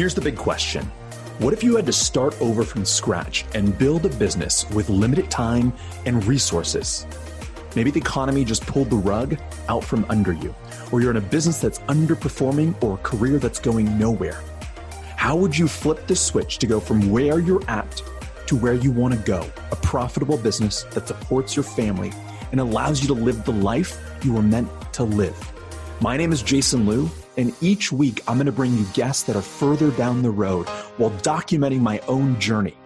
Here's the big question What if you had to start over from scratch and build a business with limited time and resources? Maybe the economy just pulled the rug out from under you, or you're in a business that's underperforming or a career that's going nowhere. How would you flip the switch to go from where you're at to where you want to go? A profitable business that supports your family and allows you to live the life you were meant to live. My name is Jason Liu, and each week I'm going to bring you guests that are further down the road while documenting my own journey.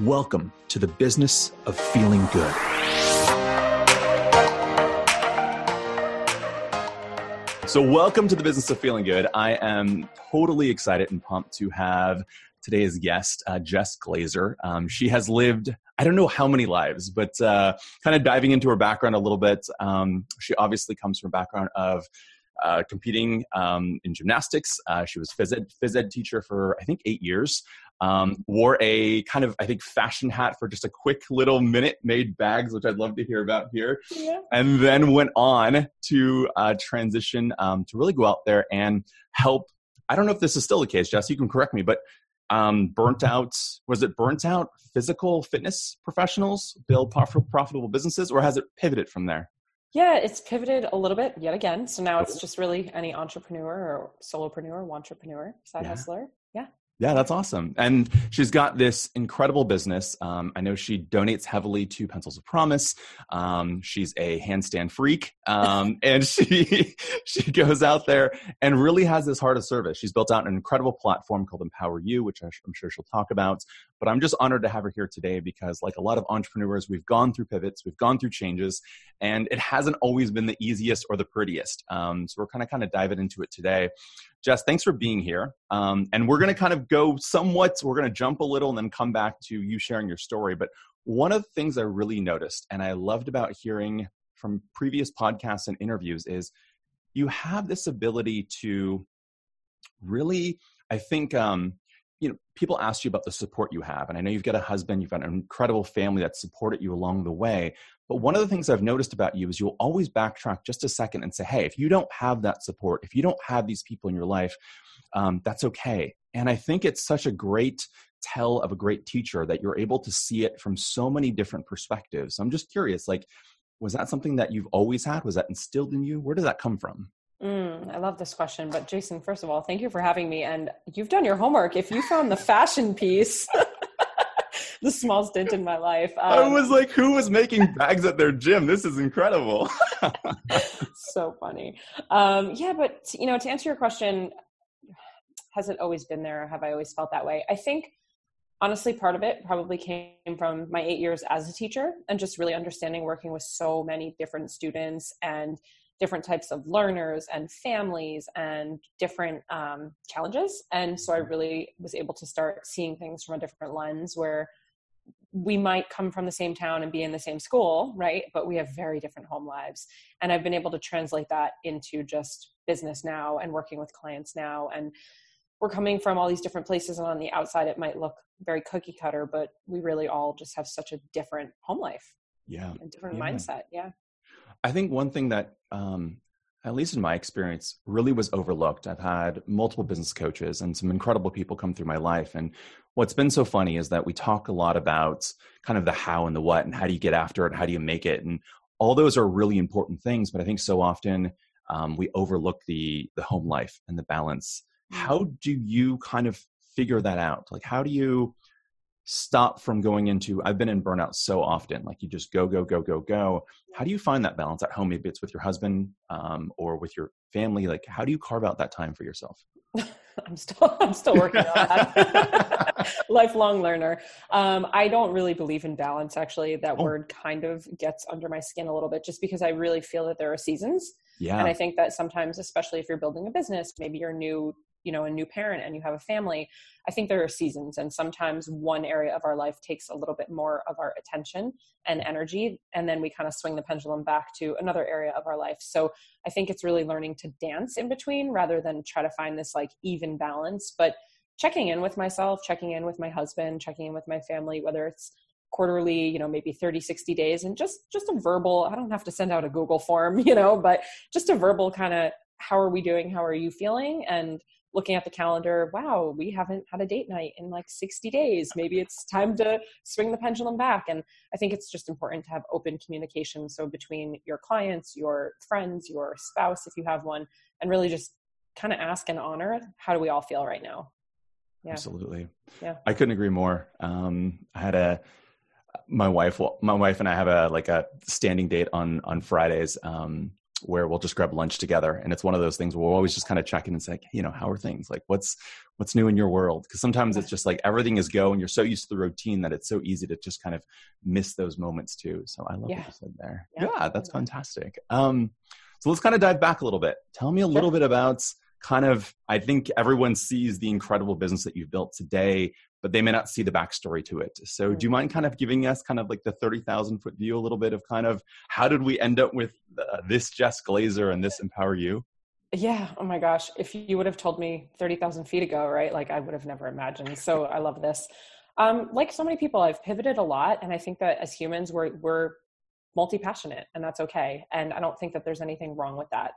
Welcome to the business of feeling good. So, welcome to the business of feeling good. I am totally excited and pumped to have today's guest, uh, Jess Glazer. Um, she has lived, I don't know how many lives, but uh, kind of diving into her background a little bit. Um, she obviously comes from a background of uh, competing um, in gymnastics. Uh, she was phys ed, phys ed teacher for, I think, eight years. Um, wore a kind of, I think, fashion hat for just a quick little minute, made bags, which I'd love to hear about here. Yeah. And then went on to uh, transition um, to really go out there and help. I don't know if this is still the case, Jess, you can correct me, but um, burnt out, was it burnt out physical fitness professionals build profitable businesses, or has it pivoted from there? Yeah, it's pivoted a little bit yet again. So now it's just really any entrepreneur or solopreneur, entrepreneur, side yeah. hustler. Yeah. That's awesome. And she's got this incredible business. Um, I know she donates heavily to Pencils of Promise. Um, she's a handstand freak, um, and she she goes out there and really has this heart of service. She's built out an incredible platform called Empower You, which I'm sure she'll talk about. But I'm just honored to have her here today because, like a lot of entrepreneurs, we've gone through pivots, we've gone through changes, and it hasn't always been the easiest or the prettiest. Um, so we're kind of kind of diving into it today. Jess, thanks for being here. Um, and we're going to kind of go somewhat, we're going to jump a little and then come back to you sharing your story. But one of the things I really noticed and I loved about hearing from previous podcasts and interviews is you have this ability to really, I think, um, you know, people ask you about the support you have. And I know you've got a husband, you've got an incredible family that supported you along the way. But one of the things I've noticed about you is you'll always backtrack just a second and say, hey, if you don't have that support, if you don't have these people in your life, um, that's okay. And I think it's such a great tell of a great teacher that you're able to see it from so many different perspectives. I'm just curious, like, was that something that you've always had? Was that instilled in you? Where does that come from? Mm, I love this question. But Jason, first of all, thank you for having me. And you've done your homework. If you found the fashion piece, the small stint in my life. Um, I was like, who was making bags at their gym? This is incredible. so funny. Um, yeah, but you know, to answer your question, has it always been there? Have I always felt that way? I think honestly, part of it probably came from my eight years as a teacher and just really understanding working with so many different students and different types of learners and families and different um, challenges. And so I really was able to start seeing things from a different lens where we might come from the same town and be in the same school, right? But we have very different home lives. And I've been able to translate that into just business now and working with clients now. And we're coming from all these different places. And on the outside, it might look very cookie cutter, but we really all just have such a different home life. Yeah. A different yeah. mindset. Yeah. I think one thing that um, at least in my experience, really was overlooked. I've had multiple business coaches and some incredible people come through my life. And what's been so funny is that we talk a lot about kind of the how and the what and how do you get after it, how do you make it, and all those are really important things. But I think so often um, we overlook the the home life and the balance. How mm-hmm. do you kind of figure that out? Like, how do you stop from going into i've been in burnout so often like you just go go go go go. How do you find that balance at home? Maybe it's with your husband um, or with your family like how do you carve out that time for yourself? I'm still i'm still working on that. Lifelong learner. Um, i don't really believe in balance actually. That oh. word kind of gets under my skin a little bit just because i really feel that there are seasons. Yeah. And I think that sometimes, especially if you're building a business, maybe you're new you know a new parent and you have a family i think there are seasons and sometimes one area of our life takes a little bit more of our attention and energy and then we kind of swing the pendulum back to another area of our life. So i think it's really learning to dance in between rather than try to find this like even balance. But checking in with myself checking in with my husband checking in with my family whether it's quarterly you know maybe 30 60 days and just just a verbal i don't have to send out a google form you know but just a verbal kind of how are we doing? How are you feeling? And looking at the calendar, wow, we haven't had a date night in like 60 days. Maybe it's time to swing the pendulum back. And I think it's just important to have open communication. So between your clients, your friends, your spouse, if you have one, and really just kind of ask and honor how do we all feel right now? Yeah. Absolutely. Yeah. I couldn't agree more. Um, I had a, my wife, my wife and I have a, like a standing date on, on Fridays. Um, where we'll just grab lunch together. And it's one of those things where we'll always just kind of check in and say you know how are things? Like what's what's new in your world? Because sometimes it's just like everything is go and you're so used to the routine that it's so easy to just kind of miss those moments too. So i love yeah. what you said there. Yeah, yeah that's fantastic. Um so let's kind of dive back a little bit. Tell me a little bit about kind of i think everyone sees the incredible business that you've built today but they may not see the backstory to it. So do you mind kind of giving us kind of like the 30000 foot view a little bit of kind of how did we end up with uh, this jess glazer and this empower you? Yeah. Oh my gosh. If you would have told me 30000 feet ago right like i would have never imagined. So i love this. Um, like so many people i've pivoted a lot and i think that as humans we're we're multi-passionate and that's okay. And i don't think that there's anything wrong with that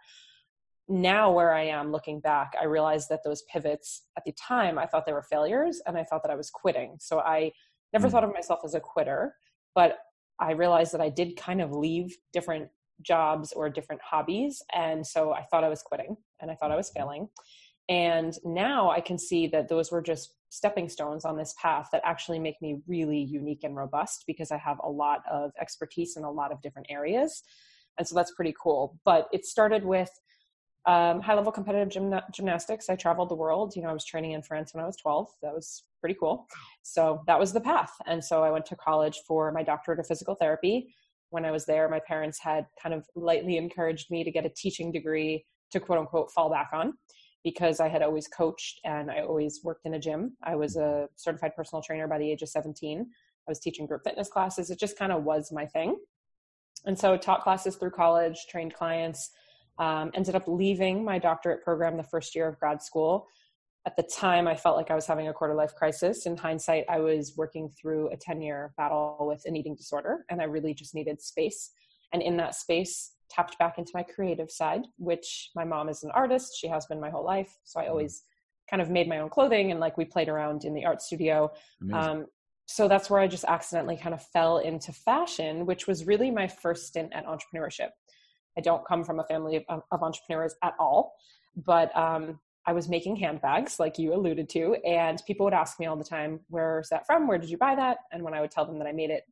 now where i am looking back i realized that those pivots at the time i thought they were failures and i thought that i was quitting so i never mm. thought of myself as a quitter but i realized that i did kind of leave different jobs or different hobbies and so i thought i was quitting and i thought i was mm-hmm. failing and now i can see that those were just stepping stones on this path that actually make me really unique and robust because i have a lot of expertise in a lot of different areas and so that's pretty cool but it started with um, high level competitive gym- gymnastics. I traveled the world. You know, I was training in France when I was 12. That was pretty cool. So that was the path. And so I went to college for my doctorate of physical therapy. When I was there, my parents had kind of lightly encouraged me to get a teaching degree to quote unquote fall back on because I had always coached and I always worked in a gym. I was a certified personal trainer by the age of 17. I was teaching group fitness classes. It just kind of was my thing. And so taught classes through college, trained clients, um, ended up leaving my doctorate program the first year of grad school. At the time, I felt like I was having a quarter life crisis. In hindsight, I was working through a 10 year battle with an eating disorder, and I really just needed space. And in that space, tapped back into my creative side, which my mom is an artist. She has been my whole life. So I mm-hmm. always kind of made my own clothing and like we played around in the art studio. Um, so that's where I just accidentally kind of fell into fashion, which was really my first stint at entrepreneurship. I don't come from a family of, of entrepreneurs at all, but um, I was making handbags, like you alluded to, and people would ask me all the time, "Where's that from? Where did you buy that?" And when I would tell them that I made it,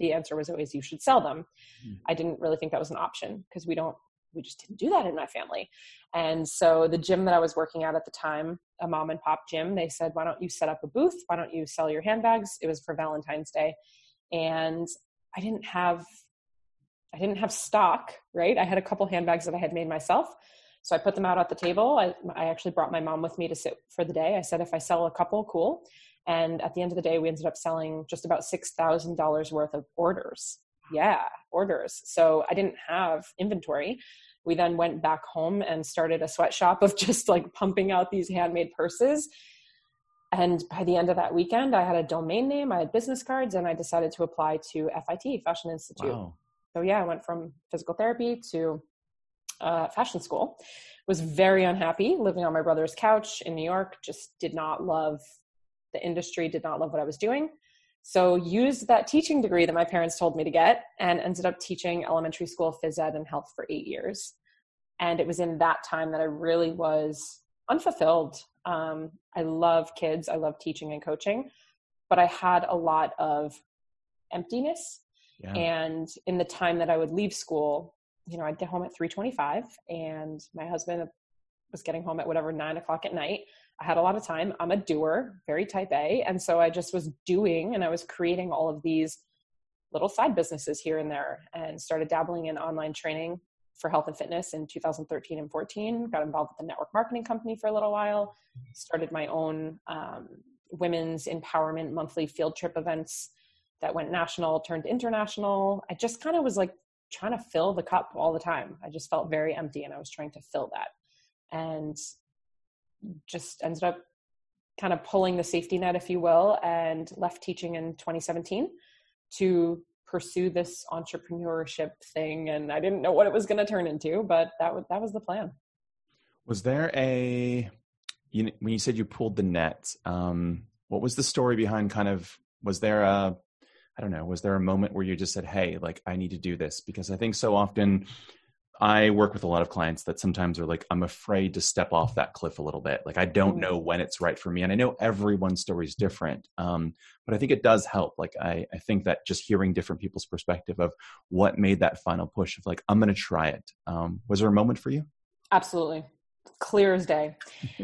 the answer was always, "You should sell them." Mm. I didn't really think that was an option because we don't, we just didn't do that in my family. And so the gym that I was working at at the time, a mom and pop gym, they said, "Why don't you set up a booth? Why don't you sell your handbags?" It was for Valentine's Day, and I didn't have I didn't have stock, right? I had a couple handbags that I had made myself. So I put them out at the table. I, I actually brought my mom with me to sit for the day. I said, if I sell a couple, cool. And at the end of the day, we ended up selling just about $6,000 worth of orders. Yeah, orders. So I didn't have inventory. We then went back home and started a sweatshop of just like pumping out these handmade purses. And by the end of that weekend, I had a domain name, I had business cards, and I decided to apply to FIT, Fashion Institute. Wow so yeah, I went from physical therapy to uh, fashion school. Was very unhappy living on my brother's couch in New York. Just did not love the industry. Did not love what I was doing. So used that teaching degree that my parents told me to get, and ended up teaching elementary school phys ed and health for eight years. And it was in that time that I really was unfulfilled. Um, I love kids. I love teaching and coaching, but I had a lot of emptiness yeah. And in the time that I would leave school, you know, I'd get home at 325 and my husband was getting home at whatever nine o'clock at night. I had a lot of time. I'm a doer, very type A. And so I just was doing and I was creating all of these little side businesses here and there and started dabbling in online training for health and fitness in 2013 and 14. Got involved with the network marketing company for a little while. Started my own um, women's empowerment monthly field trip events that went national turned international. I just kind of was like trying to fill the cup all the time. I just felt very empty and I was trying to fill that. And just ended up kind of pulling the safety net, if you will, and left teaching in 2017 to pursue this entrepreneurship thing. And I didn't know what it was going to turn into, but that was, that was the plan. Was there a you, when you said you pulled the net, um, what was the story behind kind of, was there a, I don't know, was there a moment where you just said, Hey, like I need to do this? Because I think so often I work with a lot of clients that sometimes are like, I'm afraid to step off that cliff a little bit. Like, I don't mm. know when it's right for me. And I know everyone's story is different. Um, but I think it does help. Like, I, I think that just hearing different people's perspective of what made that final push of like, I'm going to try it. Um, was there a moment for you? Absolutely. Clear as day.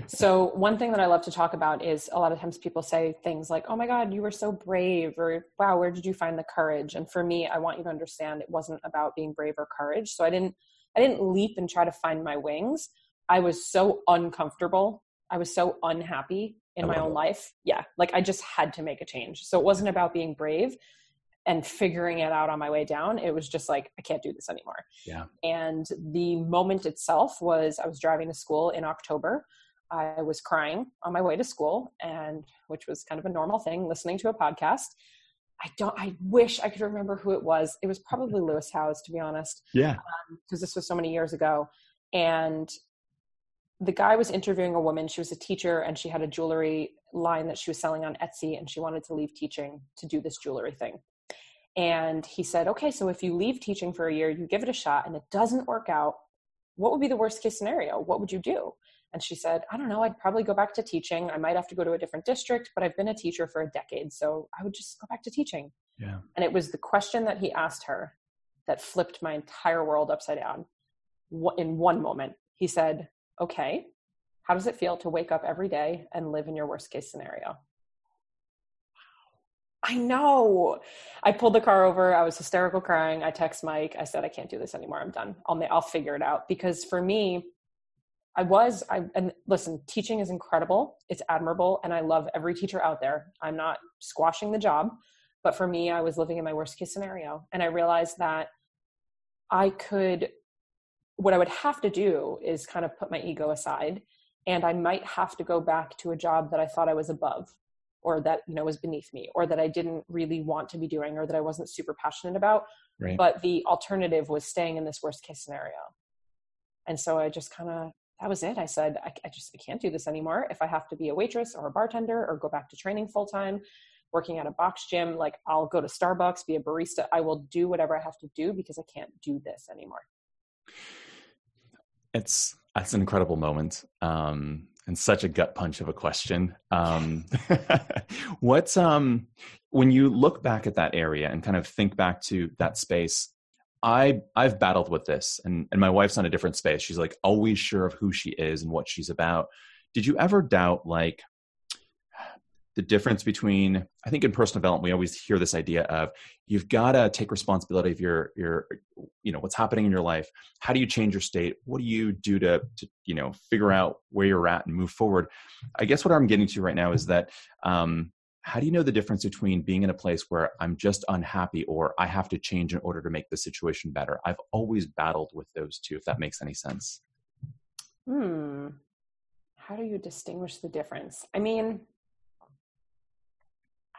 so, one thing that I love to talk about is a lot of times people say things like, Oh my God, you were so brave, or Wow, where did you find the courage? And for me, I want you to understand it wasn't about being brave or courage. So, I didn't I didn't leap and try to find my wings. I was so uncomfortable. I was so unhappy in my own life. Yeah, like I just had to make a change. So it wasn't about being brave and figuring it out on my way down. It was just like, I can't do this anymore. Yeah. And the moment itself was I was driving to school in October. I was crying on my way to school, and which was kind of a normal thing, listening to a podcast. I don't. I wish I could remember who it was. It was probably Lewis Howes, to be honest. Yeah. Because um, this was so many years ago, and the guy was interviewing a woman. She was a teacher, and she had a jewelry line that she was selling on Etsy, and she wanted to leave teaching to do this jewelry thing. And he said, "Okay, so if you leave teaching for a year, you give it a shot, and it doesn't work out, what would be the worst case scenario? What would you do?" And she said, I don't know, I'd probably go back to teaching. I might have to go to a different district, but I've been a teacher for a decade. So I would just go back to teaching. Yeah. And it was the question that he asked her that flipped my entire world upside down. In one moment, he said, Okay, how does it feel to wake up every day and live in your worst case scenario? I know. I pulled the car over. I was hysterical crying. I text Mike. I said, I can't do this anymore. I'm done. I'll, I'll figure it out. Because for me, I was, I, and listen, teaching is incredible. It's admirable. And I love every teacher out there. I'm not squashing the job. But for me, I was living in my worst case scenario. And I realized that I could, what I would have to do is kind of put my ego aside. And I might have to go back to a job that I thought I was above or that, you know, was beneath me or that I didn't really want to be doing or that I wasn't super passionate about. Right. But the alternative was staying in this worst case scenario. And so I just kind of that was it. I said, I, I just I can't do this anymore. If I have to be a waitress or a bartender or go back to training full time, working at a box gym, like I'll go to Starbucks, be a barista. I will do whatever I have to do because I can't do this anymore. It's that's an incredible moment. Um, and such a gut punch of a question. Um, what's um, when you look back at that area and kind of think back to that space? I I've battled with this, and and my wife's on a different space. She's like always sure of who she is and what she's about. Did you ever doubt like the difference between? I think in personal development we always hear this idea of you've got to take responsibility of your your you know what's happening in your life. How do you change your state? What do you do to to you know figure out where you're at and move forward? I guess what I'm getting to right now is that um, how do you know the difference between being in a place where I'm just unhappy or I have to change in order to make the situation better? I've always battled with those two, if that makes any sense. Hmm. How do you distinguish the difference? I mean,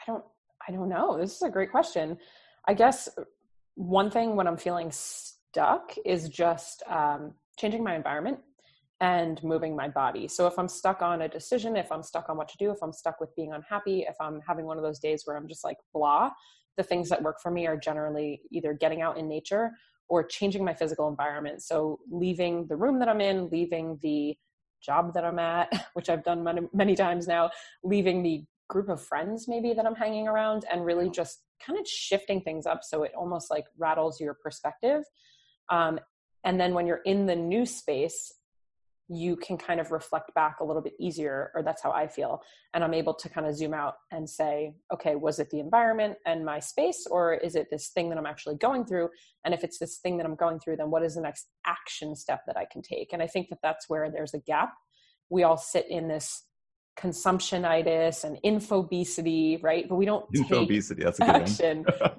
I don't I don't know. This is a great question. I guess one thing when I'm feeling stuck is just um, changing my environment and moving my body. So if I'm stuck on a decision, if I'm stuck on what to do, if I'm stuck with being unhappy, if I'm having one of those days where I'm just like blah, the things that work for me are generally either getting out in nature or changing my physical environment. So leaving the room that I'm in, leaving the job that I'm at, which I've done many, many times now, leaving the group of friends maybe that I'm hanging around and really just kind of shifting things up so it almost like rattles your perspective. Um, and then when you're in the new space, you can kind of reflect back a little bit easier, or that's how I feel. And I'm able to kind of zoom out and say, okay, was it the environment and my space, or is it this thing that I'm actually going through? And if it's this thing that I'm going through, then what is the next action step that I can take? And I think that that's where there's a gap. We all sit in this consumptionitis and infobesity, right? But we don't infobesity. That's a good action. yeah.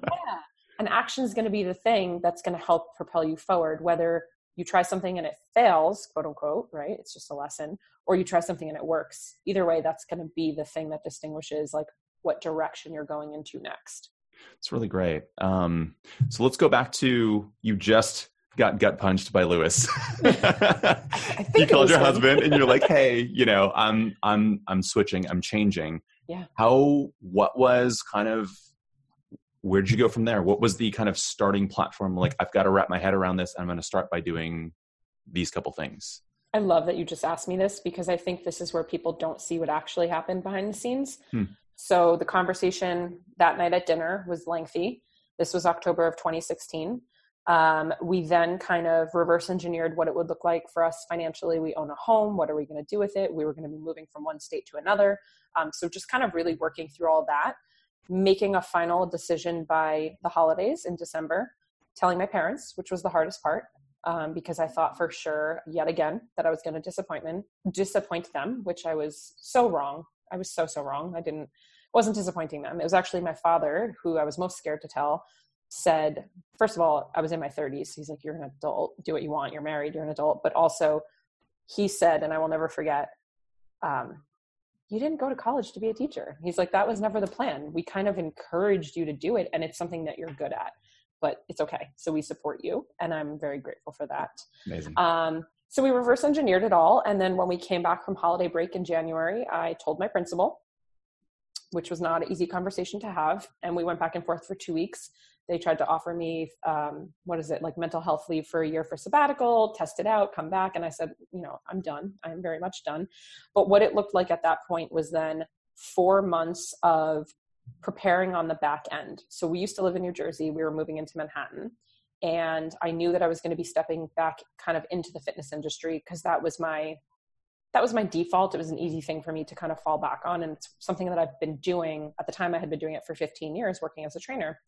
And action is going to be the thing that's going to help propel you forward, whether you try something and it fails, quote unquote, right? It's just a lesson, or you try something and it works. Either way, that's going to be the thing that distinguishes like what direction you're going into next. It's really great. Um, so let's go back to you just got gut punched by Lewis. you called your husband and you're like, "Hey, you know, I'm I'm I'm switching. I'm changing." Yeah. How? What was kind of? Where did you go from there? What was the kind of starting platform? Like, I've got to wrap my head around this. I'm going to start by doing these couple things. I love that you just asked me this because I think this is where people don't see what actually happened behind the scenes. Hmm. So the conversation that night at dinner was lengthy. This was October of 2016. Um, we then kind of reverse engineered what it would look like for us financially. We own a home. What are we going to do with it? We were going to be moving from one state to another. Um, so just kind of really working through all that, making a final decision by the holidays in December, telling my parents, which was the hardest part. Um, because I thought for sure, yet again, that I was going to disappoint them, disappoint them, which I was so wrong. I was so so wrong. I didn't wasn't disappointing them. It was actually my father who I was most scared to tell said, first of all, I was in my 30s. He's like, You're an adult, do what you want, you're married, you're an adult. But also, he said, and I will never forget, um, you didn't go to college to be a teacher. He's like, That was never the plan. We kind of encouraged you to do it, and it's something that you're good at, but it's okay. So we support you, and I'm very grateful for that. Amazing. Um, so we reverse engineered it all. And then when we came back from holiday break in January, I told my principal, which was not an easy conversation to have. And we went back and forth for two weeks they tried to offer me um, what is it like mental health leave for a year for sabbatical test it out come back and i said you know i'm done. I'm very much done. But what it looked like at that point was then four months of preparing on the back end. So we used to live in new jersey. We were moving into manhattan. And i knew that i was going to be stepping back kind of into the fitness industry because that was my that was my default. It was an easy thing for me to kind of fall back on. And it's something that i've been doing at the time i had been doing it for 15 years working as a trainer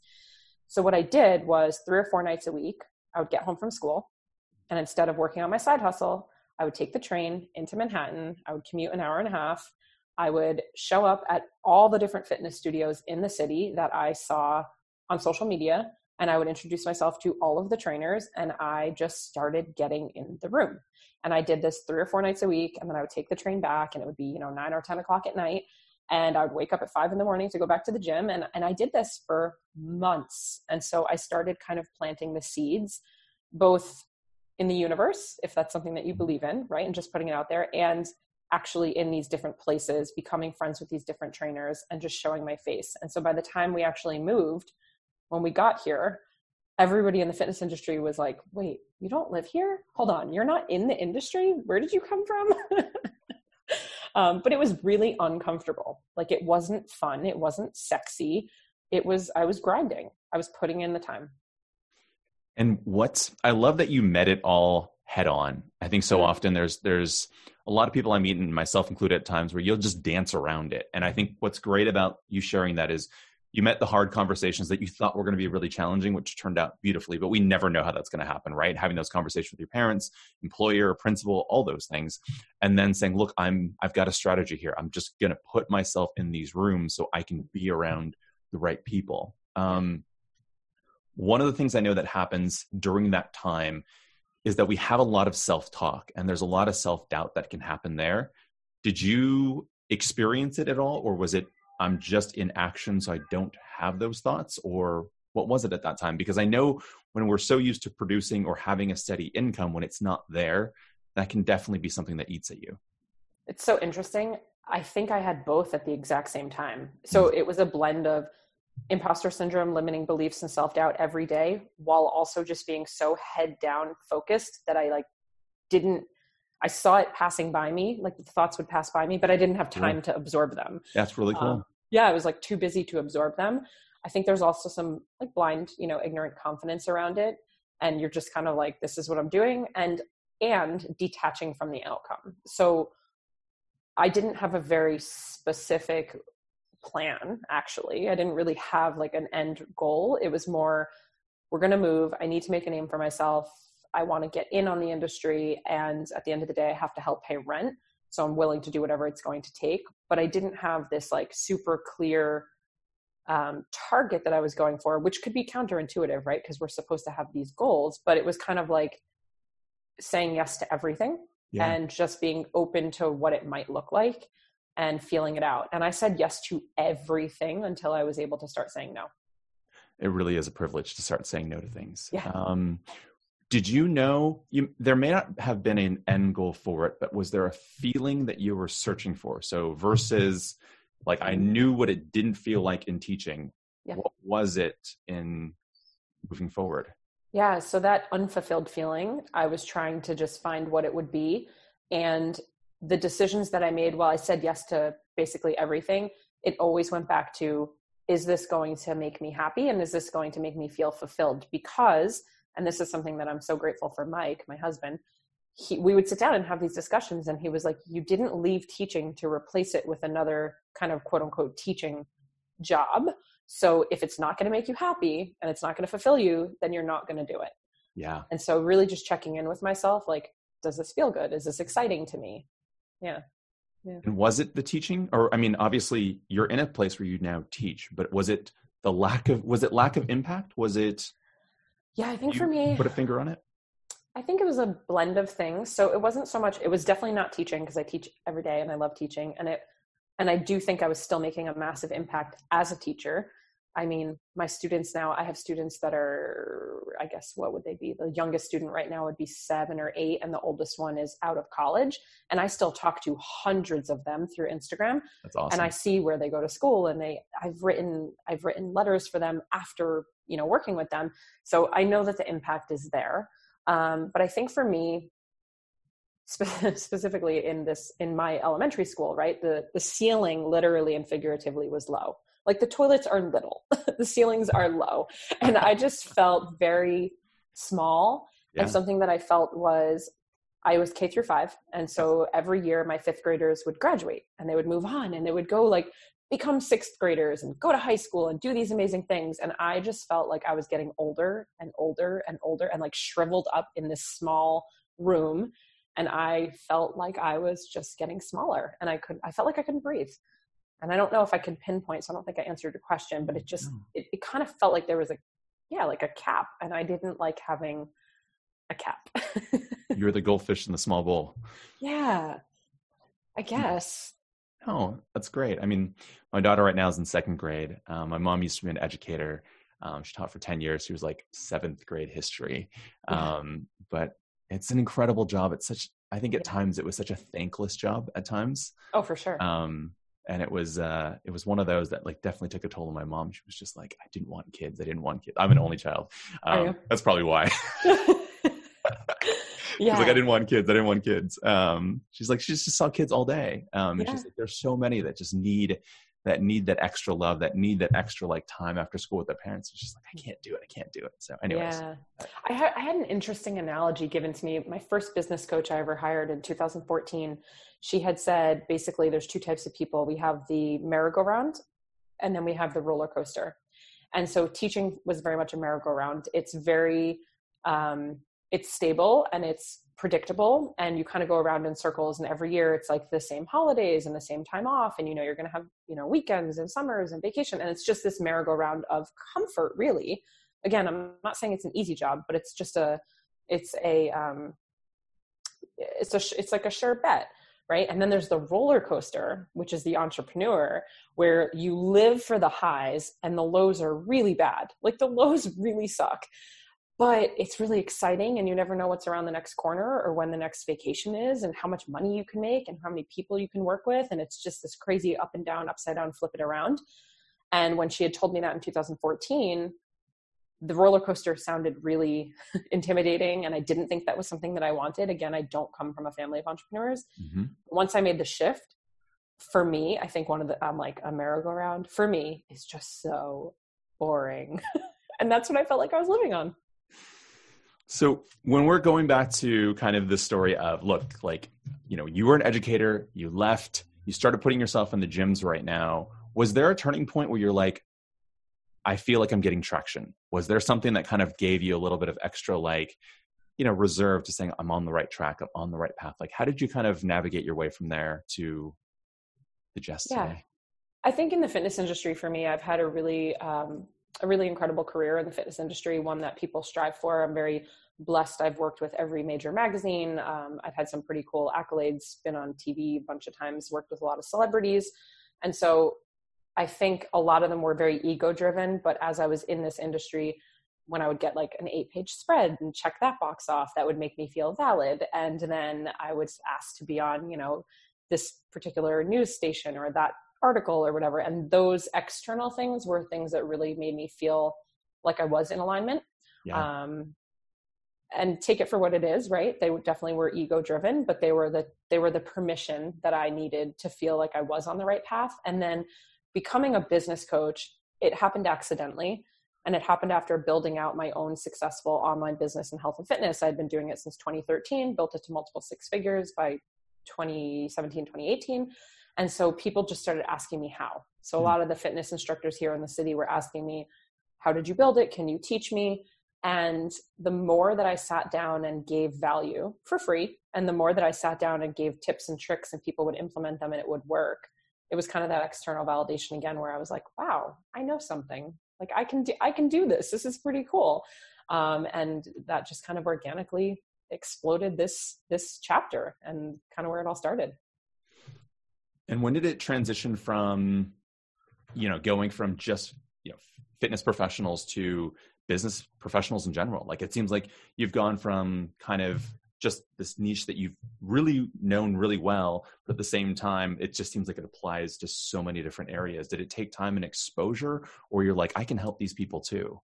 so what I did was three or four nights a week, I would get home from school, and instead of working on my side hustle, I would take the train into Manhattan. I would commute an hour and a half. I would show up at all the different fitness studios in the city that I saw on social media, and I would introduce myself to all of the trainers, and I just started getting in the room. And I did this three or four nights a week, and then I would take the train back, and it would be, you know, nine or 10 o'clock at night and I would wake up at five in the morning to go back to the gym. And, and I did this for months. And so I started kind of planting the seeds, both in the universe, if that's something that you believe in, right? And just putting it out there, and actually in these different places, becoming friends with these different trainers and just showing my face. And so by the time we actually moved, when we got here, everybody in the fitness industry was like, wait, you don't live here? Hold on, you're not in the industry? Where did you come from? Um, but it was really uncomfortable. Like it wasn't fun. It wasn't sexy. It was, I was grinding. I was putting in the time. And what's, I love that you met it all head on. I think so mm-hmm. often there's, there's a lot of people I meet and myself included at times where you'll just dance around it. And I think what's great about you sharing that is you met the hard conversations that you thought were going to be really challenging, which turned out beautifully, but we never know how that's going to happen, right? Having those conversations with your parents, employer, principal, all those things. And then saying, look, I'm, I've got a strategy here. I'm just going to put myself in these rooms so I can be around the right people. Um, one of the things I know that happens during that time is that we have a lot of self talk and there's a lot of self doubt that can happen there. Did you experience it at all, or was it I'm just in action, so I don't have those thoughts? Or what was it at that time? Because I know when we're so used to producing or having a steady income, when it's not there, that can definitely be something that eats at you. It's so interesting. I think I had both at the exact same time. So mm-hmm. it was a blend of imposter syndrome, limiting beliefs, and self doubt every day, while also just being so head down focused that I like didn't I saw it passing by me, like the thoughts would pass by me, but I didn't have time to absorb them. That's really cool. Um, yeah, I was like too busy to absorb them. I think there's also some like blind, you know, ignorant confidence around it. And you're just kind of like, this is what I'm doing, and and detaching from the outcome. So I didn't have a very specific plan, actually. I didn't really have like an end goal. It was more, we're gonna move, I need to make a name for myself I want to get in on the industry. And at the end of the day, I have to help pay rent. So I'm willing to do whatever it's going to take. But I didn't have this like super clear um, target that I was going for, which could be counterintuitive, right? Because we're supposed to have these goals. But it was kind of like saying yes to everything yeah. and just being open to what it might look like and feeling it out. And I said yes to everything until I was able to start saying no. It really is a privilege to start saying no to things. Yeah. Um, did you know you there may not have been an end goal for it but was there a feeling that you were searching for? So versus like i knew what it didn't feel like in teaching yeah. what was it in moving forward? Yeah so that unfulfilled feeling i was trying to just find what it would be. And the decisions that i made while i said yes to basically everything it always went back to is this going to make me happy? And is this going to make me feel fulfilled? Because and this is something that i'm so grateful for mike my husband he, we would sit down and have these discussions and he was like you didn't leave teaching to replace it with another kind of quote unquote teaching job so if it's not going to make you happy and it's not going to fulfill you then you're not going to do it yeah and so really just checking in with myself like does this feel good is this exciting to me yeah yeah. And was it the teaching, or I mean, obviously you're in a place where you now teach, but was it the lack of was it lack of impact? Was it? Yeah, I think for me, put a finger on it. I think it was a blend of things. So it wasn't so much. It was definitely not teaching because I teach every day and I love teaching, and it and I do think I was still making a massive impact as a teacher. I mean, my students now, I have students that are, I guess, what would they be? The youngest student right now would be seven or eight, and the oldest one is out of college. And I still talk to hundreds of them through Instagram. That's awesome. And I see where they go to school, and they, I've written, I've written letters for them after, you know, working with them. So I know that the impact is there. Um, but I think for me, specifically in this in my elementary school right the the ceiling literally and figuratively was low like the toilets are little the ceilings are low and i just felt very small yeah. and something that i felt was i was k through five and so every year my fifth graders would graduate and they would move on and they would go like become sixth graders and go to high school and do these amazing things. And i just felt like i was getting older and older and older and like shriveled up in this small room. And i felt like i was just getting smaller and i could i felt like i couldn't breathe. And i don't know if i can pinpoint so i don't think i answered your question but it just it, it kind of felt like there was a yeah like a cap. And i didn't like having a cap. You're the goldfish in the small bowl. Yeah. I hmm. guess oh that's great. I mean my daughter right now is in second grade. Um, my mom used to be an educator. Um, she taught for 10 years. She was like seventh grade history. Um, but it's an incredible job. It's such i think at times it was such a thankless job at times. Oh for sure. Um, and it was uh it was one of those that like definitely took a toll on my mom. She was just like i didn't want kids. I didn't want kids. I'm an only child. Um, that's probably why yeah like i didn't want kids i didn't want kids um she's like she just saw kids all day um and yeah. she's like there's so many that just need that need that extra love, that need that extra like time after school with their parents. It's just like, I can't do it. I can't do it. So anyways. Yeah. I had, I had an interesting analogy given to me. My first business coach I ever hired in 2014, she had said, basically there's two types of people. We have the merry-go-round and then we have the roller coaster. And so teaching was very much a merry-go-round. It's very, um, it's stable and it's predictable and you kind of go around in circles and every year it's like the same holidays and the same time off and you know you're going to have you know weekends and summers and vacation and it's just this merry-go-round of comfort really. Again i'm not saying it's an easy job but it's just a it's a um it's a it's like a sure bet right? And then there's the roller coaster which is the entrepreneur where you live for the highs and the lows are really bad. Like the lows really suck but it's really exciting and you never know what's around the next corner or when the next vacation is and how much money you can make and how many people you can work with. And it's just this crazy up and down upside down flip it around. And when she had told me that in 2014 the roller coaster sounded really intimidating and i didn't think that was something that i wanted. Again i don't come from a family of entrepreneurs. Mm-hmm. once i made the shift for me i think one of the i'm like a merry-go-round for me is just so boring. And that's what i felt like i was living on so when we're going back to kind of the story of look, like, you know, you were an educator, you left, you started putting yourself in the gyms right now. Was there a turning point where you're like, I feel like I'm getting traction? Was there something that kind of gave you a little bit of extra like, you know, reserve to saying I'm on the right track, I'm on the right path? Like how did you kind of navigate your way from there to the Jess yeah. today? I think in the fitness industry for me, I've had a really um, a really incredible career in the fitness industry, one that people strive for. I'm very blessed. I've worked with every major magazine. Um, I've had some pretty cool accolades, been on TV a bunch of times, worked with a lot of celebrities. And so I think a lot of them were very ego driven. But as I was in this industry, when I would get like an eight page spread and check that box off, that would make me feel valid. And then I was asked to be on, you know, this particular news station or that article or whatever. And those external things were things that really made me feel like I was in alignment. Yeah. Um, and take it for what it is, right? They definitely were ego driven, but they were the they were the permission that I needed to feel like I was on the right path. And then becoming a business coach, it happened accidentally. And it happened after building out my own successful online business in health and fitness. I'd been doing it since 2013, built it to multiple six figures by 2017, 2018. And so people just started asking me how. So a hmm. lot of the fitness instructors here in the city were asking me, How did you build it? Can you teach me? And the more that I sat down and gave value for free, and the more that I sat down and gave tips and tricks and people would implement them and it would work, it was kind of that external validation again where I was like, wow, I know something. Like I can do I can do this. This is pretty cool. Um, and that just kind of organically exploded this this chapter and kind of where it all started. And when did it transition from, you know, going from just you know fitness professionals to business professionals in general? Like it seems like you've gone from kind of just this niche that you've really known really well, but at the same time, it just seems like it applies to so many different areas. Did it take time and exposure, or you're like, I can help these people too?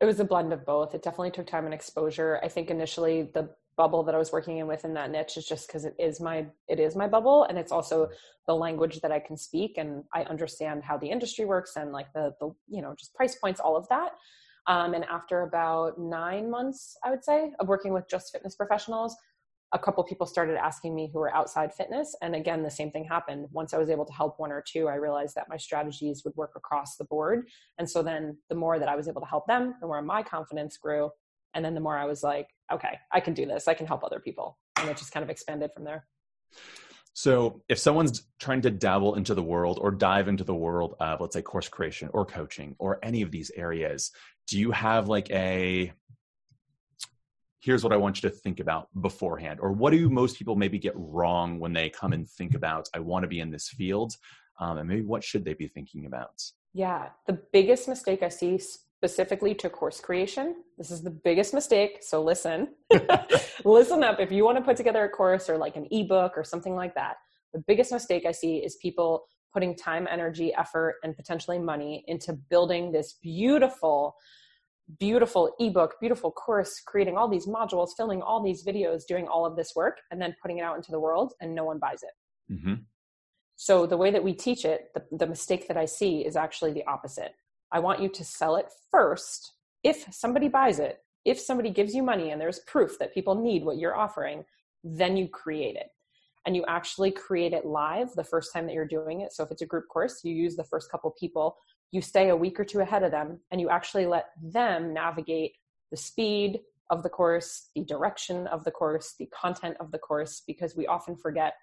It was a blend of both. It definitely took time and exposure. I think initially the bubble that I was working in within that niche is just because it is my it is my bubble and it's also the language that I can speak and I understand how the industry works and like the the you know just price points all of that um, and after about nine months, I would say, of working with just fitness professionals, a couple people started asking me who were outside fitness. And again, the same thing happened. Once I was able to help one or two, I realized that my strategies would work across the board. And so then the more that I was able to help them, the more my confidence grew. And then the more I was like, okay, I can do this. I can help other people. And it just kind of expanded from there. So, if someone's trying to dabble into the world or dive into the world of, let's say, course creation or coaching or any of these areas, do you have like a here's what I want you to think about beforehand? Or what do most people maybe get wrong when they come and think about, I want to be in this field? Um, and maybe what should they be thinking about? Yeah, the biggest mistake I see specifically to course creation, this is the biggest mistake. So listen, listen up. If you want to put together a course or like an ebook or something like that, the biggest mistake I see is people putting time, energy, effort, and potentially money into building this beautiful, beautiful ebook, beautiful course, creating all these modules, filming all these videos, doing all of this work, and then putting it out into the world, and no one buys it. Mm-hmm. So, the way that we teach it, the, the mistake that I see is actually the opposite. I want you to sell it first. If somebody buys it, if somebody gives you money and there's proof that people need what you're offering, then you create it and you actually create it live the first time that you're doing it. So if it's a group course, you use the first couple people, you stay a week or two ahead of them, and you actually let them navigate the speed of the course, the direction of the course, the content of the course, because we often forget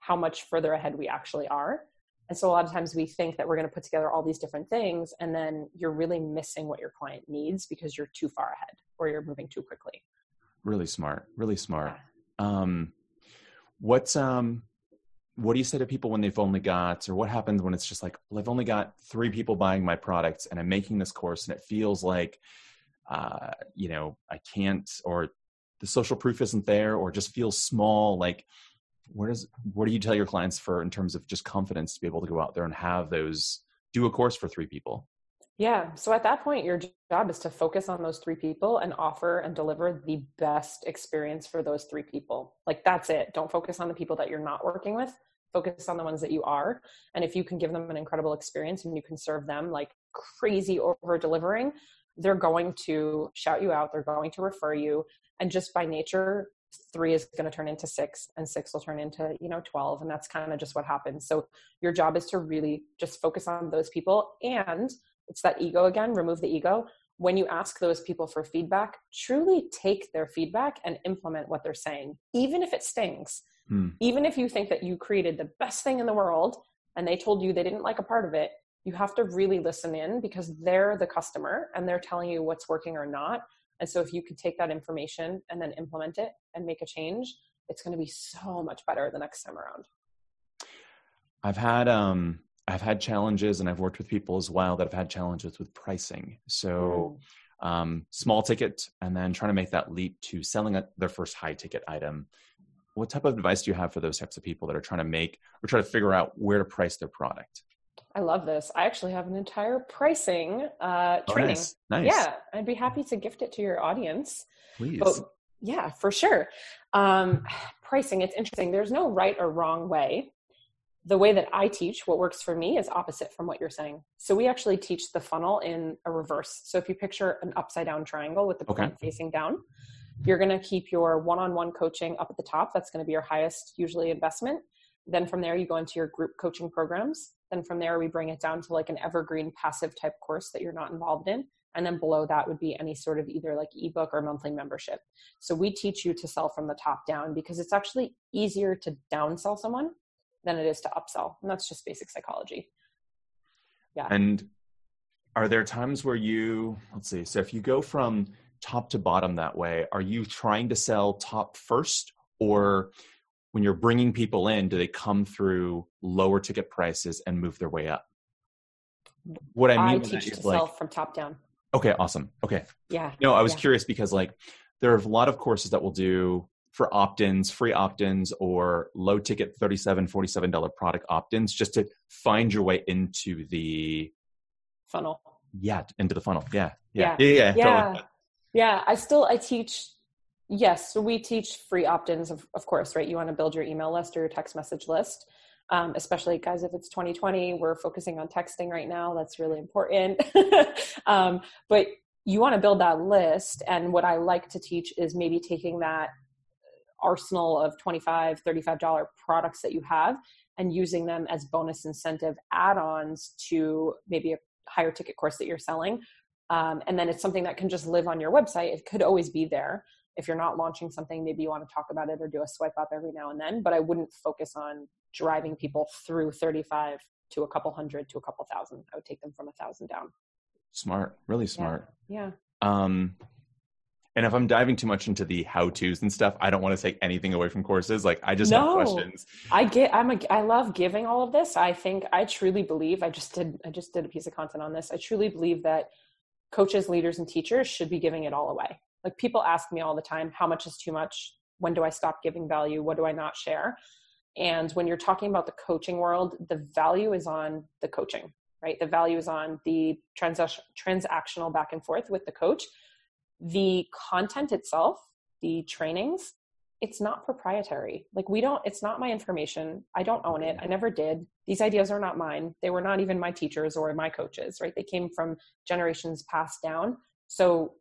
how much further ahead we actually are. And so a lot of times we think that we're going to put together all these different things, and then you're really missing what your client needs because you're too far ahead or you're moving too quickly. Really smart. Really smart. Um, What's um what do you say to people when they've only got or what happens when it's just like well i've only got three people buying my products and i'm making this course and it feels like uh, you know i can't or the social proof isn't there or just feels small like where does what do you tell your clients for in terms of just confidence to be able to go out there and have those do a course for three people yeah. So at that point, your job is to focus on those three people and offer and deliver the best experience for those three people. Like that's it. Don't focus on the people that you're not working with. Focus on the ones that you are. And if you can give them an incredible experience and you can serve them like crazy over delivering, they're going to shout you out. They're going to refer you. And just by nature, three is going to turn into six and six will turn into you know 12 and that's kind of just what happens. So your job is to really just focus on those people and it's that ego again remove the ego. When you ask those people for feedback truly take their feedback and implement what they're saying even if it stings. Hmm. even if you think that you created the best thing in the world and they told you they didn't like a part of it you have to really listen in because they're the customer and they're telling you what's working or not and so if you could take that information and then implement it and make a change it's going to be so much better the next time around i've had um I've had challenges and I've worked with people as well that have had challenges with pricing. So mm. um, small ticket and then trying to make that leap to selling a, their first high ticket item. What type of advice do you have for those types of people that are trying to make or try to figure out where to price their product? I love this. I actually have an entire pricing uh, oh, training. Nice. nice. Yeah, I'd be happy to gift it to your audience. Please. But, yeah, for sure. Um, pricing, it's interesting. There's no right or wrong way. The way that I teach, what works for me is opposite from what you're saying. So we actually teach the funnel in a reverse. So if you picture an upside down triangle with the point facing down, you're going to keep your one on one coaching up at the top. That's going to be your highest, usually, investment. Then from there, you go into your group coaching programs. Then from there, we bring it down to like an evergreen passive type course that you're not involved in. And then below that would be any sort of either like ebook or monthly membership. So we teach you to sell from the top down because it's actually easier to downsell someone than it is to upsell. And that's just basic psychology. Yeah. And are there times where you, let's see, so if you go from top to bottom that way, are you trying to sell top first or when you're bringing people in, do they come through lower ticket prices and move their way up? What I mean I teach to like, sell from top down. Okay, awesome. Okay. Yeah. No, I was yeah. curious because like there are a lot of courses that will do for opt-ins, free opt-ins, or low ticket $37, $47 product opt-ins just to find your way into the funnel. Yeah, into the funnel. Yeah. Yeah. Yeah. Yeah. Yeah. yeah. Totally. yeah. I still I teach Yes, so we teach free opt-ins, of, of course, right? You want to build your email list or your text message list, um, especially guys. If it's 2020, we're focusing on texting right now. That's really important. um, but you want to build that list, and what I like to teach is maybe taking that arsenal of 25 35 dollar products that you have and using them as bonus incentive add-ons to maybe a higher ticket course that you're selling um, and then it's something that can just live on your website it could always be there if you're not launching something maybe you want to talk about it or do a swipe up every now and then but i wouldn't focus on driving people through 35 to a couple hundred to a couple thousand. I would take them from a thousand down. Smart. Really smart. Yeah, yeah. um and if i'm diving too much into the how to's and stuff i don't want to take anything away from courses. Like i just no, have questions. I get i'm a i love giving all of this. I think i truly believe i just did i just did a piece of content on this. I truly believe that coaches leaders and teachers should be giving it all away like people ask me all the time how much is too much? When do i stop giving value? What do i not share? And when you're talking about the coaching world the value is on the coaching right? The value is on the trans- transactional back and forth with the coach. The content itself the trainings it's not proprietary. Like we don't it's not my information. I don't own it. I never did. These ideas are not mine. They were not even my teachers or my coaches right? They came from generations passed down. So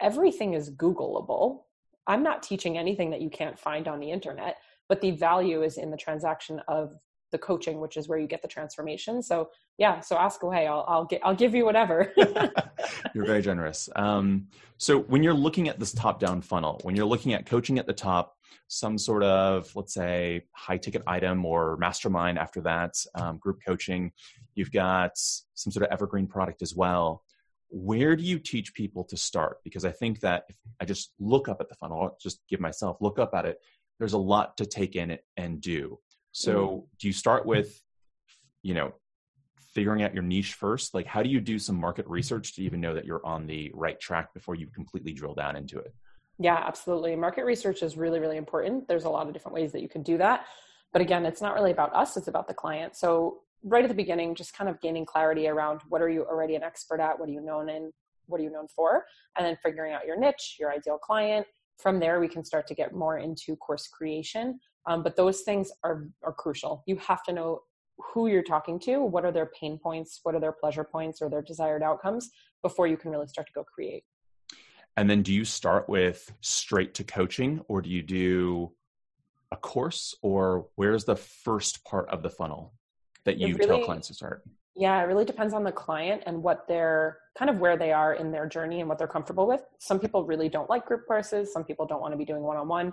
everything is Googleable. I'm not teaching anything that you can't find on the internet, but the value is in the transaction of the coaching, which is where you get the transformation. So yeah, so ask away. I'll I'll get I'll give you whatever. you're very generous. Um, so when you're looking at this top-down funnel, when you're looking at coaching at the top, some sort of let's say high ticket item or mastermind after that, um, group coaching, you've got some sort of evergreen product as well where do you teach people to start? Because i think that if i just look up at the funnel I'll just give myself look up at it there's a lot to take in it and do. So mm. do you start with you know figuring out your niche first? Like how do you do some market research to even know that you're on the right track before you completely drill down into it? Yeah absolutely. Market research is really really important. There's a lot of different ways that you can do that. But again it's not really about us it's about the client. So right at the beginning, just kind of gaining clarity around what are you already an expert at, what are you known in, what are you known for, and then figuring out your niche, your ideal client. From there, we can start to get more into course creation. Um, but those things are are crucial. You have to know who you're talking to, what are their pain points, what are their pleasure points, or their desired outcomes before you can really start to go create. And then, do you start with straight to coaching, or do you do a course, or where's the first part of the funnel? That you really, tell clients to start? Yeah, it really depends on the client and what they're kind of where they are in their journey and what they're comfortable with. Some people really don't like group courses, some people don't want to be doing one on one.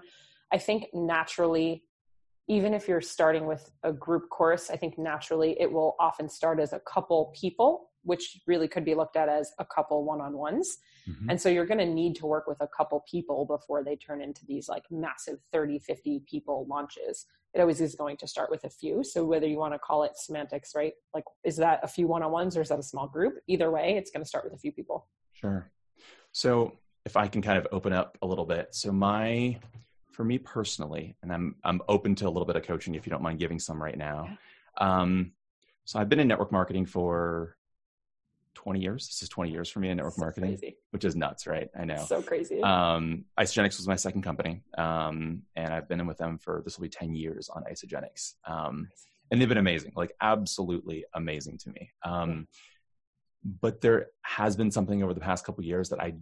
I think naturally, even if you're starting with a group course, I think naturally it will often start as a couple people which really could be looked at as a couple one-on-ones. Mm-hmm. and so you're going to need to work with a couple people before they turn into these like massive 30 50 people launches. It always is going to start with a few. So whether you want to call it semantics right? Like is that a few one-on-ones or is that a small group? Either way it's going to start with a few people. Sure. So if I can kind of open up a little bit. So my for me personally, and I'm I'm open to a little bit of coaching if you don't mind giving some right now. Um, so I've been in network marketing for 20 years. This is 20 years for me in network marketing, crazy. which is nuts, right? I know. So crazy. Um, Isagenix was my second company, um, and I've been in with them for this will be 10 years on Isagenix. Um, and they've been amazing, like absolutely amazing to me. Um, but there has been something over the past couple years that I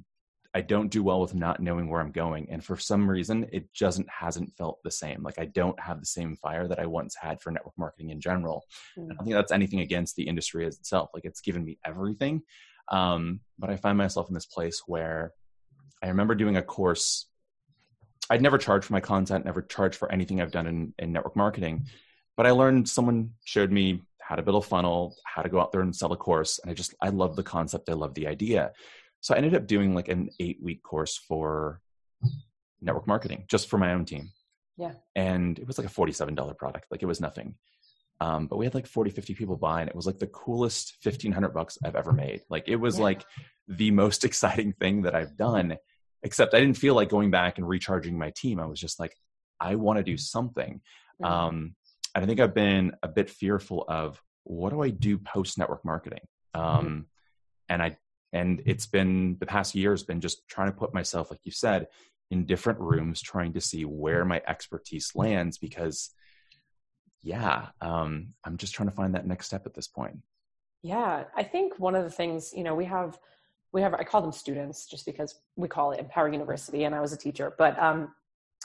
I don't do well with not knowing where I'm going. And for some reason, it doesn't hasn't felt the same. Like I don't have the same fire that I once had for network marketing in general. Mm. I don't think that's anything against the industry as itself. Like it's given me everything. Um, but I find myself in this place where I remember doing a course. I'd never charged for my content, never charged for anything I've done in, in network marketing. But I learned someone showed me how to build a funnel, how to go out there and sell a course. And I just I love the concept. I love the idea. So I ended up doing like an eight week course for network marketing just for my own team. Yeah. And it was like a $47 product. Like it was nothing. Um, but we had like 40, 50 people buy and it was like the coolest 1500 bucks I've ever made. Like it was yeah. like the most exciting thing that I've done, except I didn't feel like going back and recharging my team. I was just like, I want to do something. Mm-hmm. Um, and I think I've been a bit fearful of what do I do post network marketing? Um, mm-hmm. And I and it's been the past year has been just trying to put myself like you said in different rooms trying to see where my expertise lands because yeah um, i'm just trying to find that next step at this point. Yeah i think one of the things you know we have we have i call them students just because we call it empower university and i was a teacher but um,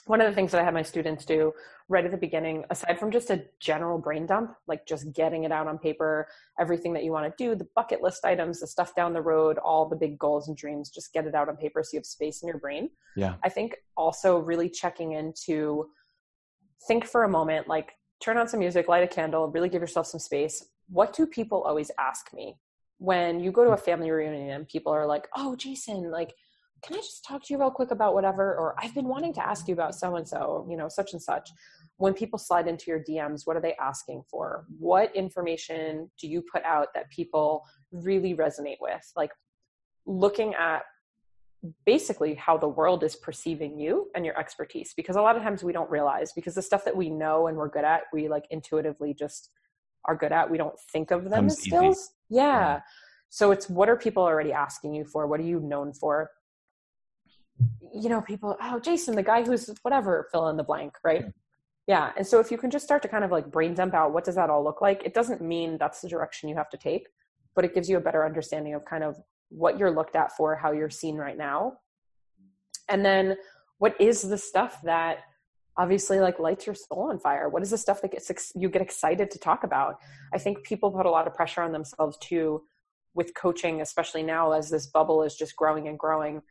one of the things that I had my students do right at the beginning, aside from just a general brain dump, like just getting it out on paper, everything that you want to do, the bucket list items, the stuff down the road, all the big goals and dreams, just get it out on paper so you have space in your brain. Yeah. I think also really checking into think for a moment, like turn on some music, light a candle, really give yourself some space. What do people always ask me? When you go to a hmm. family reunion, and people are like, oh, Jason, like, can I just talk to you real quick about whatever? Or I've been wanting to ask you about so and so, you know, such and such. When people slide into your DMs, what are they asking for? What information do you put out that people really resonate with? Like looking at basically how the world is perceiving you and your expertise because a lot of times we don't realize because the stuff that we know and we're good at we like intuitively just are good at we don't think of them Comes as skills yeah. yeah so it's what are people already asking you for what are you known for you know, people, oh, Jason, the guy who's whatever, fill in the blank, right? Yeah. And so if you can just start to kind of like brain dump out what does that all look like, it doesn't mean that's the direction you have to take, but it gives you a better understanding of kind of what you're looked at for, how you're seen right now. And then what is the stuff that obviously like lights your soul on fire? What is the stuff that gets you get excited to talk about? I think people put a lot of pressure on themselves too with coaching, especially now as this bubble is just growing and growing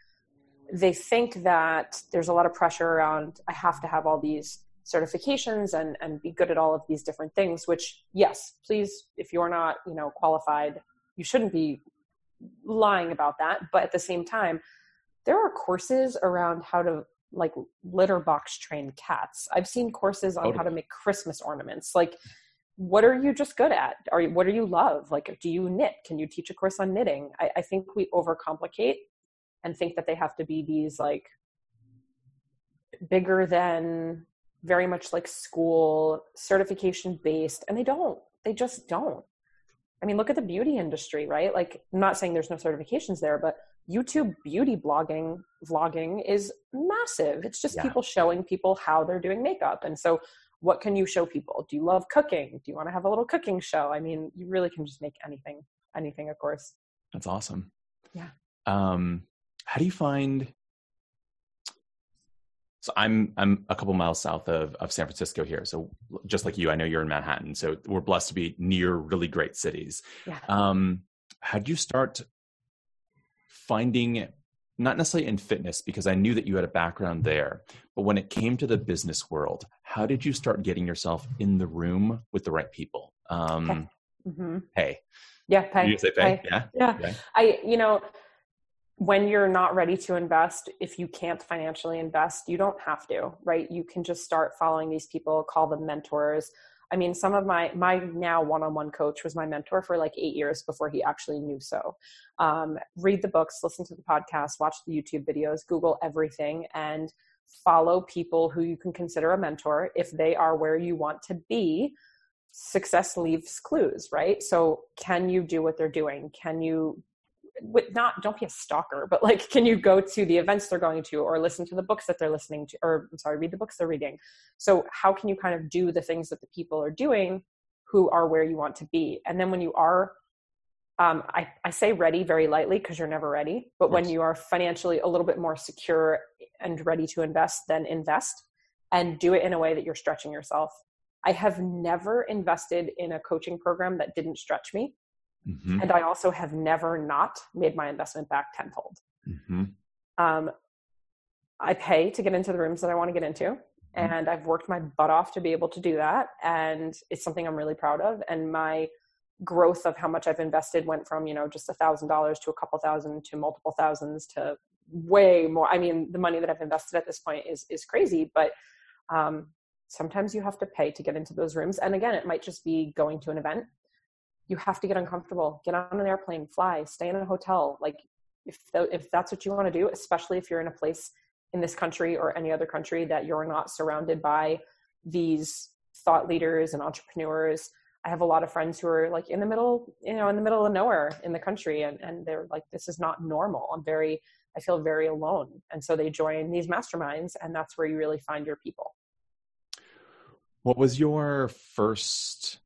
they think that there's a lot of pressure around i have to have all these certifications and and be good at all of these different things which yes please if you're not you know qualified you shouldn't be lying about that. But at the same time there are courses around how to like litter box train cats. I've seen courses on totally. how to make christmas ornaments. Like what are you just good at? Or what do you love? Like do you knit? Can you teach a course on knitting? I, I think we overcomplicate and think that they have to be these like bigger than very much like school certification based and they don't they just don't. I mean look at the beauty industry right? Like I'm not saying there's no certifications there but youtube beauty blogging vlogging is massive. It's just yeah. people showing people how they're doing makeup and so what can you show people? Do you love cooking? Do you want to have a little cooking show? I mean you really can just make anything anything of course. That's awesome. Yeah. Um how do you find so i'm i'm a couple miles south of, of san francisco here so just like you i know you're in manhattan so we're blessed to be near really great cities yeah. um how do you start finding not necessarily in fitness because i knew that you had a background there but when it came to the business world how did you start getting yourself in the room with the right people um okay. mm-hmm. hey yeah pay. You say pay? pay. Yeah. yeah yeah i you know when you're not ready to invest, if you can't financially invest, you don't have to, right? You can just start following these people, call them mentors. I mean, some of my my now one-on-one coach was my mentor for like eight years before he actually knew so. Um, read the books, listen to the podcast, watch the YouTube videos, Google everything, and follow people who you can consider a mentor if they are where you want to be. Success leaves clues, right? So, can you do what they're doing? Can you with not don't be a stalker but like can you go to the events they're going to or listen to the books that they're listening to or i'm sorry read the books they're reading. So how can you kind of do the things that the people are doing who are where you want to be? And then when you are um, I, I say ready very lightly because you're never ready but when you are financially a little bit more secure and ready to invest then invest and do it in a way that you're stretching yourself. I have never invested in a coaching program that didn't stretch me Mm-hmm. And I also have never not made my investment back tenfold. Mm-hmm. Um, I pay to get into the rooms that I want to get into. Mm-hmm. And I've worked my butt off to be able to do that. And it's something I'm really proud of. And my growth of how much I've invested went from, you know, just a thousand dollars to a couple thousand to multiple thousands to way more. I mean, the money that I've invested at this point is is crazy, but um, sometimes you have to pay to get into those rooms. And again, it might just be going to an event you have to get uncomfortable. Get on an airplane fly stay in a hotel. Like if if that's what you want to do especially if you're in a place in this country or any other country that you're not surrounded by these thought leaders and entrepreneurs. I have a lot of friends who are like in the middle you know in the middle of nowhere in the country and and they're like this is not normal. I'm very i feel very alone. And so they join these masterminds and that's where you really find your people. What was your first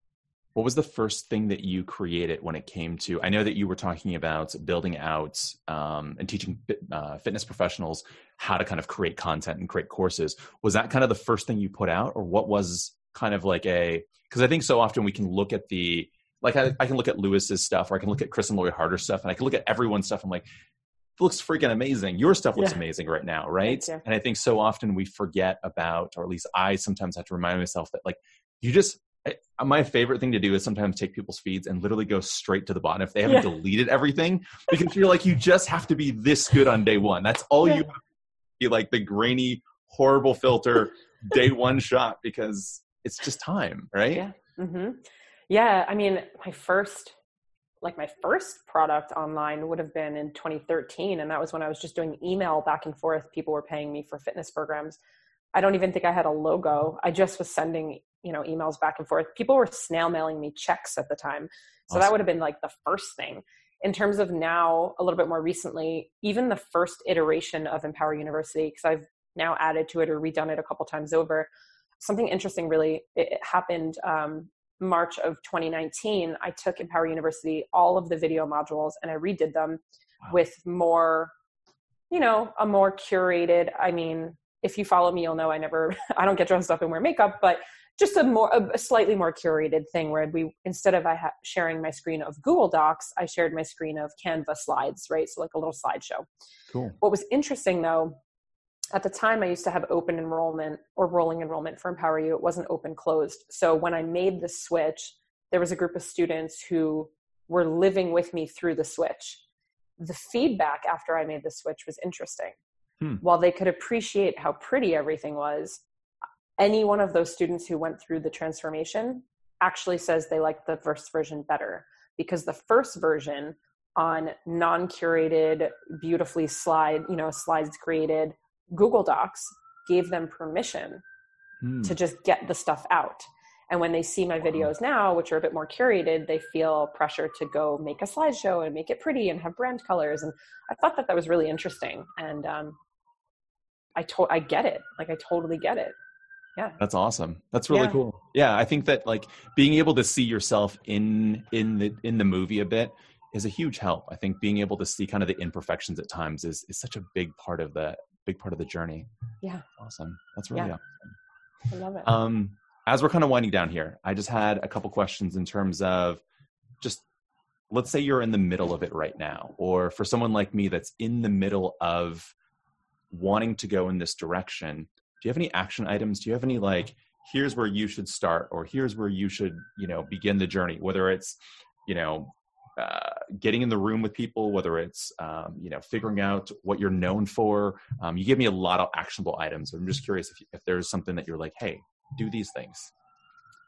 what was the first thing that you created when it came to i know that you were talking about building out um, and teaching uh, fitness professionals how to kind of create content and create courses. Was that kind of the first thing you put out or what was kind of like a because i think so often we can look at the like I, I, can look at lewis's stuff or i can look at chris and lori harder's stuff and i can look at everyone's stuff. I'm like looks freaking amazing. Your stuff looks yeah. amazing right now right? and i think so often we forget about or at least i sometimes have to remind myself that like you just my favorite thing to do is sometimes take people's feeds and literally go straight to the bottom if they haven't yeah. deleted everything because you're like you just have to be this good on day one that's all yeah. you be like the grainy horrible filter day one shot because it's just time right yeah mm-hmm. yeah i mean my first like my first product online would have been in 2013 and that was when i was just doing email back and forth people were paying me for fitness programs i don't even think i had a logo i just was sending you know emails back and forth people were snail mailing me checks at the time so awesome. that would have been like the first thing in terms of now a little bit more recently even the first iteration of empower university because i've now added to it or redone it a couple times over something interesting really it happened um, march of 2019 i took empower university all of the video modules and i redid them wow. with more you know a more curated i mean if you follow me you'll know i never i don't get dressed up and wear makeup but just a more a slightly more curated thing where we instead of I ha- sharing my screen of Google Docs, I shared my screen of Canva slides, right? So like a little slideshow. Cool. What was interesting though, at the time I used to have open enrollment or rolling enrollment for Empower You. It wasn't open closed. So when I made the switch, there was a group of students who were living with me through the switch. The feedback after I made the switch was interesting. Hmm. While they could appreciate how pretty everything was, any one of those students who went through the transformation actually says they like the first version better. Because the first version on non-curated beautifully slide you know slides created google docs gave them permission hmm. to just get the stuff out. And when they see my videos now which are a bit more curated they feel pressure to go make a slideshow and make it pretty and have brand colors. And i thought that that was really interesting. And um, i told i get it. Like i totally get it yeah. That's awesome. That's really yeah. cool. Yeah i think that like being able to see yourself in in the in the movie a bit is a huge help. I think being able to see kind of the imperfections at times is is such a big part of the big part of the journey. Yeah. Awesome. That's really yeah. awesome. I love it. Um as we're kind of winding down here i just had a couple questions in terms of just let's say you're in the middle of it right now or for someone like me that's in the middle of wanting to go in this direction do you have any action items do you have any like here's where you should start or here's where you should you know begin the journey whether it's you know uh, getting in the room with people whether it's um, you know figuring out what you're known for um, you give me a lot of actionable items i'm just curious if, if there's something that you're like hey do these things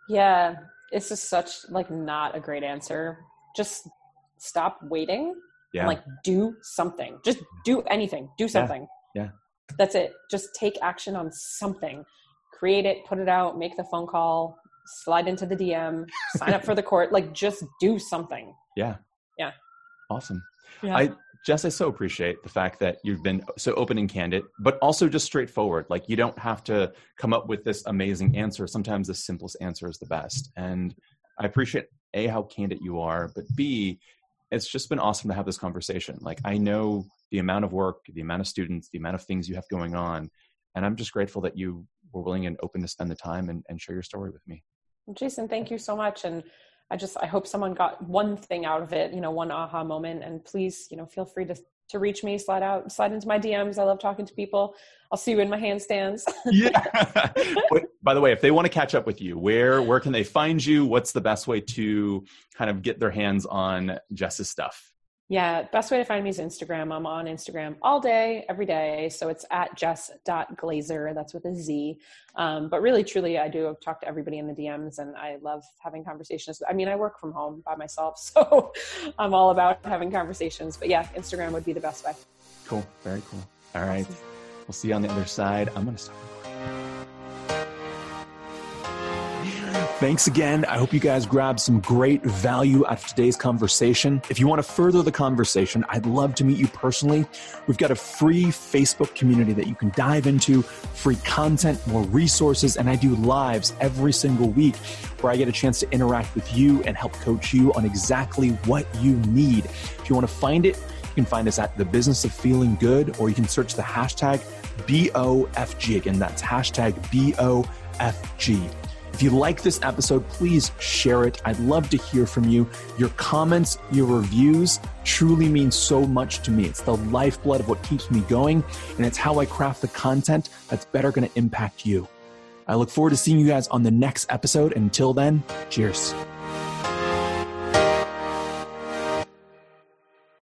Yeah, it's just such like not a great answer. Just stop waiting Yeah. and like do something. Just do anything. Do something. Yeah. That's it. Just take action on something. Create it, put it out, make the phone call, slide into the DM, sign up for the court. Like just do something. yeah. Yeah. Awesome. Yeah. I Jess, I so appreciate the fact that you've been so open and candid, but also just straightforward. Like you don't have to come up with this amazing answer. Sometimes the simplest answer is the best. And I appreciate A, how candid you are, but B, it's just been awesome to have this conversation. Like I know the amount of work, the amount of students, the amount of things you have going on. And I'm just grateful that you were willing and open to spend the time and, and share your story with me. Jason, thank you so much. And I just I hope someone got one thing out of it, you know, one aha moment. And please, you know, feel free to to reach me, slide out, slide into my DMs. I love talking to people. I'll see you in my handstands. yeah. By the way, if they want to catch up with you, where where can they find you? What's the best way to kind of get their hands on Jess's stuff? Yeah, best way to find me is Instagram. I'm on Instagram all day, every day. So it's at jess.glazer. That's with a Z. Um, but really, truly, I do talk to everybody in the DMs and I love having conversations. I mean, I work from home by myself, so I'm all about having conversations. But yeah, Instagram would be the best way. Cool. Very cool. All right. We'll see you on the other side. I'm going to stop. Thanks again. I hope you guys grabbed some great value out of today's conversation. If you want to further the conversation, I'd love to meet you personally. We've got a free Facebook community that you can dive into, free content, more resources, and I do lives every single week where I get a chance to interact with you and help coach you on exactly what you need. If you want to find it, you can find us at the business of feeling good, or you can search the hashtag BOFG. Again, that's hashtag BOFG. If you like this episode, please share it. I'd love to hear from you. Your comments, your reviews truly mean so much to me. It's the lifeblood of what keeps me going, and it's how I craft the content that's better going to impact you. I look forward to seeing you guys on the next episode. Until then, cheers.